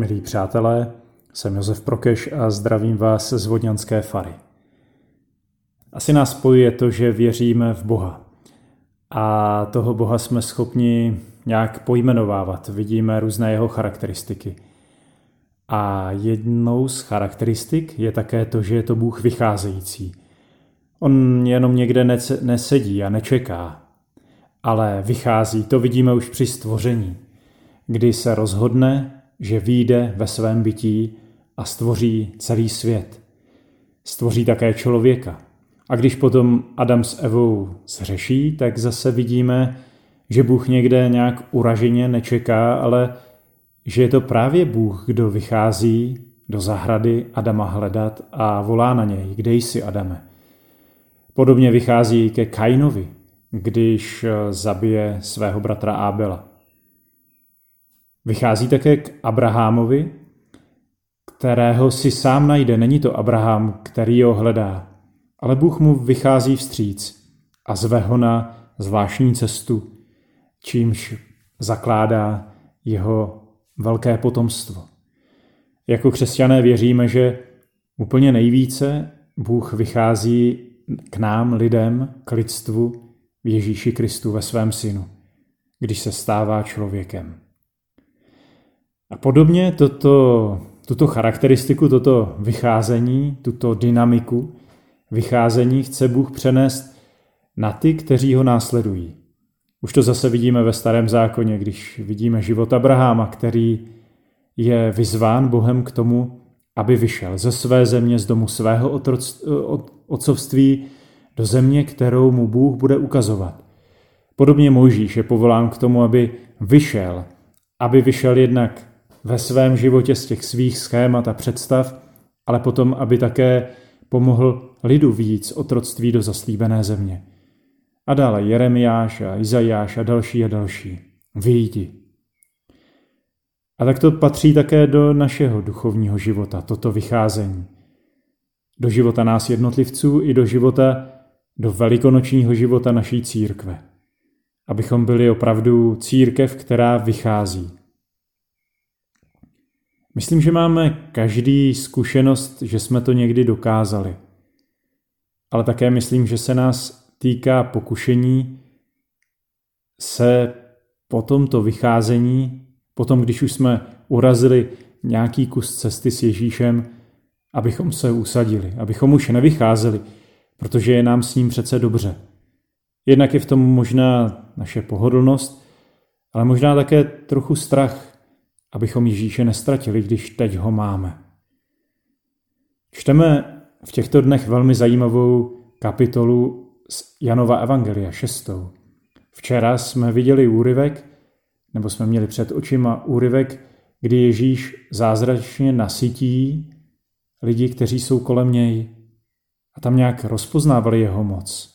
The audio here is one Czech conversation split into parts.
Milí přátelé, jsem Josef Prokeš a zdravím vás z Vodňanské fary. Asi nás spojuje to, že věříme v Boha. A toho Boha jsme schopni nějak pojmenovávat. Vidíme různé jeho charakteristiky. A jednou z charakteristik je také to, že je to Bůh vycházející. On jenom někde nesedí a nečeká, ale vychází, to vidíme už při stvoření, kdy se rozhodne, že výjde ve svém bytí a stvoří celý svět. Stvoří také člověka. A když potom Adam s Evou zřeší, tak zase vidíme, že Bůh někde nějak uraženě nečeká, ale že je to právě Bůh, kdo vychází do zahrady Adama hledat a volá na něj, kde jsi Adame. Podobně vychází ke Kainovi, když zabije svého bratra Ábela. Vychází také k Abrahamovi, kterého si sám najde. Není to Abraham, který ho hledá, ale Bůh mu vychází vstříc a zve ho na zvláštní cestu, čímž zakládá jeho velké potomstvo. Jako křesťané věříme, že úplně nejvíce Bůh vychází k nám, lidem, k lidstvu v Ježíši Kristu ve svém synu, když se stává člověkem. A podobně toto, tuto charakteristiku, toto vycházení, tuto dynamiku vycházení chce Bůh přenést na ty, kteří ho následují. Už to zase vidíme ve starém zákoně, když vidíme život Abraháma, který je vyzván Bohem k tomu, aby vyšel ze své země, z domu svého otcovství do země, kterou mu Bůh bude ukazovat. Podobně Mojžíš je povolán k tomu, aby vyšel, aby vyšel jednak ve svém životě z těch svých schémat a představ, ale potom, aby také pomohl lidu víc otroctví do zaslíbené země. A dále Jeremiáš a Izajáš a další a další. Vyjdi. A tak to patří také do našeho duchovního života, toto vycházení. Do života nás jednotlivců i do života, do velikonočního života naší církve. Abychom byli opravdu církev, která vychází. Myslím, že máme každý zkušenost, že jsme to někdy dokázali. Ale také myslím, že se nás týká pokušení se po tomto vycházení, potom když už jsme urazili nějaký kus cesty s Ježíšem, abychom se usadili, abychom už nevycházeli, protože je nám s ním přece dobře. Jednak je v tom možná naše pohodlnost, ale možná také trochu strach, abychom Ježíše nestratili, když teď ho máme. Čteme v těchto dnech velmi zajímavou kapitolu z Janova Evangelia 6. Včera jsme viděli úryvek, nebo jsme měli před očima úryvek, kdy Ježíš zázračně nasytí lidi, kteří jsou kolem něj a tam nějak rozpoznávali jeho moc.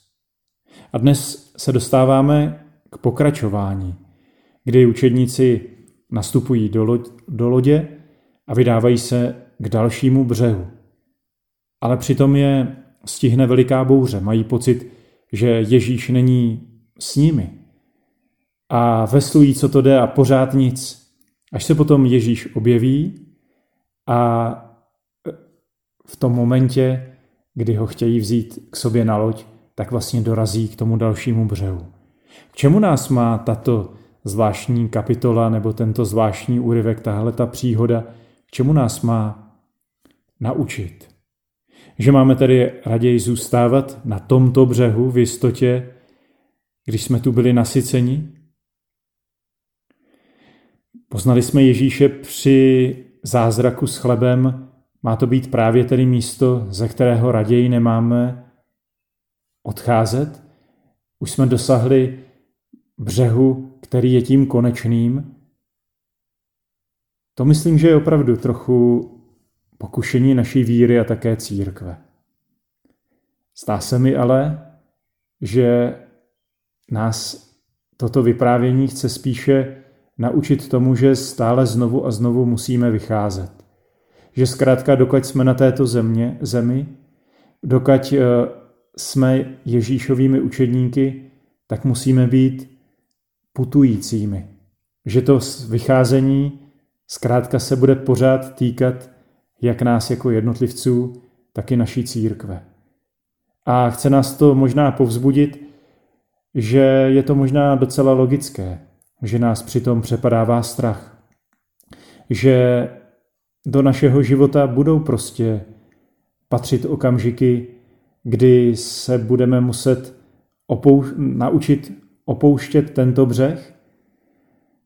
A dnes se dostáváme k pokračování, kdy učedníci nastupují do, loď, do lodě a vydávají se k dalšímu břehu. Ale přitom je stihne veliká bouře, mají pocit, že Ježíš není s nimi. A veslují, co to jde a pořád nic. Až se potom Ježíš objeví a v tom momentě, kdy ho chtějí vzít k sobě na loď, tak vlastně dorazí k tomu dalšímu břehu. K čemu nás má tato zvláštní kapitola nebo tento zvláštní úryvek, tahle ta příhoda, k čemu nás má naučit? Že máme tedy raději zůstávat na tomto břehu v jistotě, když jsme tu byli nasyceni? Poznali jsme Ježíše při zázraku s chlebem, má to být právě tedy místo, ze kterého raději nemáme odcházet? Už jsme dosahli břehu, který je tím konečným? To myslím, že je opravdu trochu pokušení naší víry a také církve. Zdá se mi ale, že nás toto vyprávění chce spíše naučit tomu, že stále znovu a znovu musíme vycházet. Že zkrátka, dokud jsme na této země, zemi, dokud eh, jsme Ježíšovými učedníky, tak musíme být putujícími. Že to vycházení Zkrátka se bude pořád týkat jak nás jako jednotlivců, tak i naší církve. A chce nás to možná povzbudit, že je to možná docela logické, že nás přitom přepadává strach. Že do našeho života budou prostě patřit okamžiky, kdy se budeme muset opou- naučit opouštět tento břeh,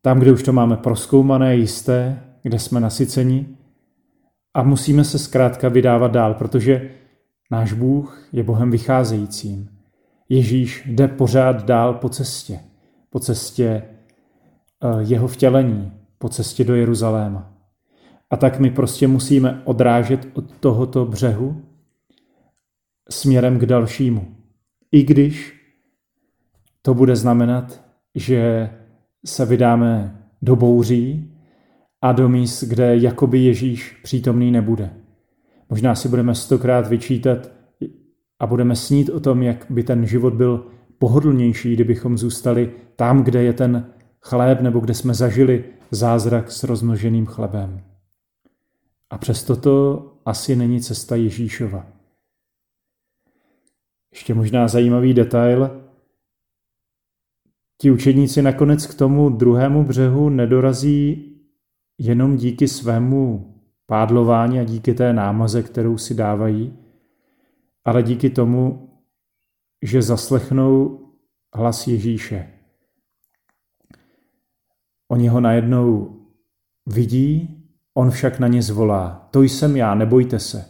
tam, kde už to máme proskoumané, jisté, kde jsme nasyceni, a musíme se zkrátka vydávat dál, protože náš Bůh je Bohem vycházejícím. Ježíš jde pořád dál po cestě, po cestě eh, jeho vtělení, po cestě do Jeruzaléma. A tak my prostě musíme odrážet od tohoto břehu směrem k dalšímu. I když to bude znamenat, že se vydáme do bouří a do míst, kde jakoby Ježíš přítomný nebude. Možná si budeme stokrát vyčítat a budeme snít o tom, jak by ten život byl pohodlnější, kdybychom zůstali tam, kde je ten chléb nebo kde jsme zažili zázrak s rozmnoženým chlebem. A přesto to asi není cesta Ježíšova. Ještě možná zajímavý detail. Ti učedníci nakonec k tomu druhému břehu nedorazí jenom díky svému pádlování a díky té námaze, kterou si dávají, ale díky tomu, že zaslechnou hlas Ježíše. Oni ho najednou vidí, on však na ně zvolá. To jsem já, nebojte se.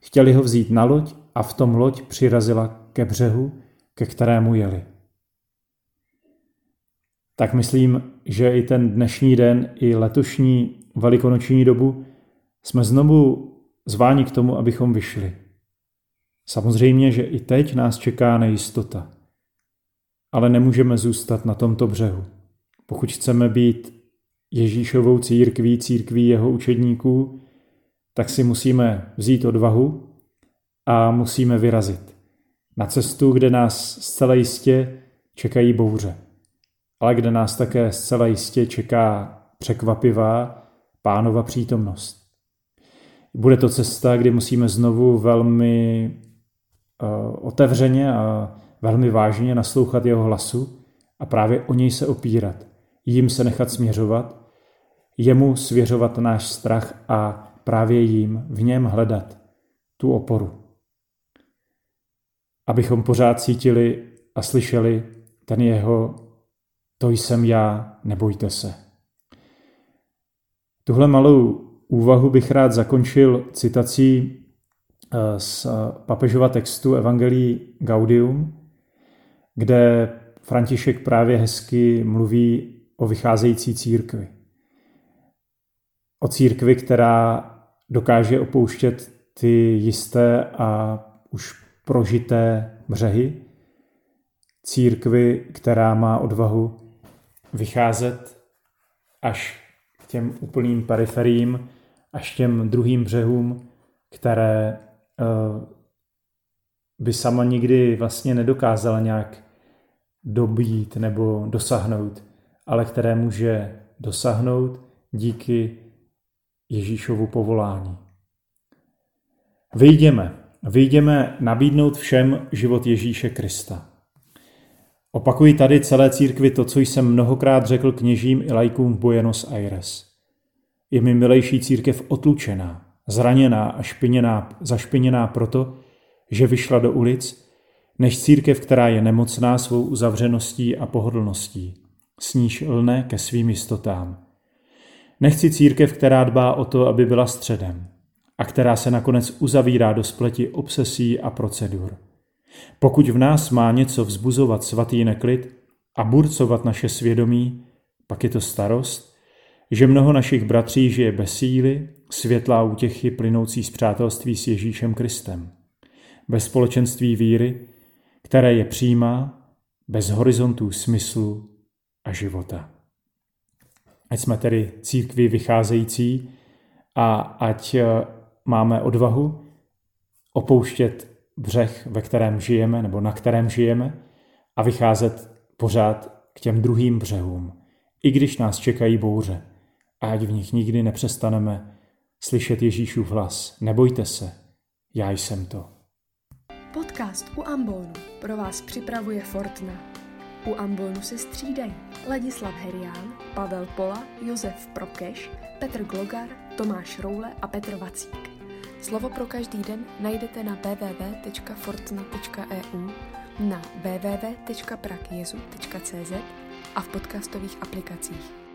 Chtěli ho vzít na loď a v tom loď přirazila ke břehu, ke kterému jeli. Tak myslím, že i ten dnešní den, i letošní velikonoční dobu jsme znovu zváni k tomu, abychom vyšli. Samozřejmě, že i teď nás čeká nejistota. Ale nemůžeme zůstat na tomto břehu. Pokud chceme být Ježíšovou církví, církví jeho učedníků, tak si musíme vzít odvahu a musíme vyrazit na cestu, kde nás zcela jistě čekají bouře, ale kde nás také zcela jistě čeká překvapivá pánova přítomnost. Bude to cesta, kdy musíme znovu velmi uh, otevřeně a velmi vážně naslouchat jeho hlasu a právě o něj se opírat, jim se nechat směřovat, jemu svěřovat náš strach a právě jím v něm hledat tu oporu. Abychom pořád cítili a slyšeli ten jeho to jsem já, nebojte se. Tuhle malou úvahu bych rád zakončil citací eh, z papežova textu Evangelii Gaudium, kde František právě hezky mluví o vycházející církvi. O církvi, která dokáže opouštět ty jisté a už prožité břehy. Církvi, která má odvahu vycházet až k těm úplným periferiím, až těm druhým břehům, které uh, by sama nikdy vlastně nedokázala nějak dobít nebo dosáhnout, ale které může dosáhnout díky Ježíšovu povolání. Vyjdeme, vyjdeme nabídnout všem život Ježíše Krista. Opakuji tady celé církvi to, co jsem mnohokrát řekl kněžím i lajkům v Buenos Aires. Je mi milejší církev otlučená, zraněná a špiněná, zašpiněná proto, že vyšla do ulic, než církev, která je nemocná svou uzavřeností a pohodlností, s níž lne ke svým jistotám. Nechci církev, která dbá o to, aby byla středem a která se nakonec uzavírá do spleti obsesí a procedur. Pokud v nás má něco vzbuzovat svatý neklid a burcovat naše svědomí, pak je to starost, že mnoho našich bratří žije bez síly, světlá útěchy plynoucí z přátelství s Ježíšem Kristem, bez společenství víry, které je přijímá, bez horizontů smyslu a života. Ať jsme tedy církvi vycházející a ať eh, máme odvahu opouštět břeh, ve kterém žijeme nebo na kterém žijeme a vycházet pořád k těm druhým břehům, i když nás čekají bouře, a ať v nich nikdy nepřestaneme slyšet Ježíšův hlas. Nebojte se, já jsem to. Podcast u Ambonu pro vás připravuje Fortna. U Ambonu se střídají Ladislav Herián, Pavel Pola, Josef Prokeš, Petr Glogar, Tomáš Roule a Petr Vacík. Slovo pro každý den najdete na www.fortna.eu, na www.prakjezu.cz a v podcastových aplikacích.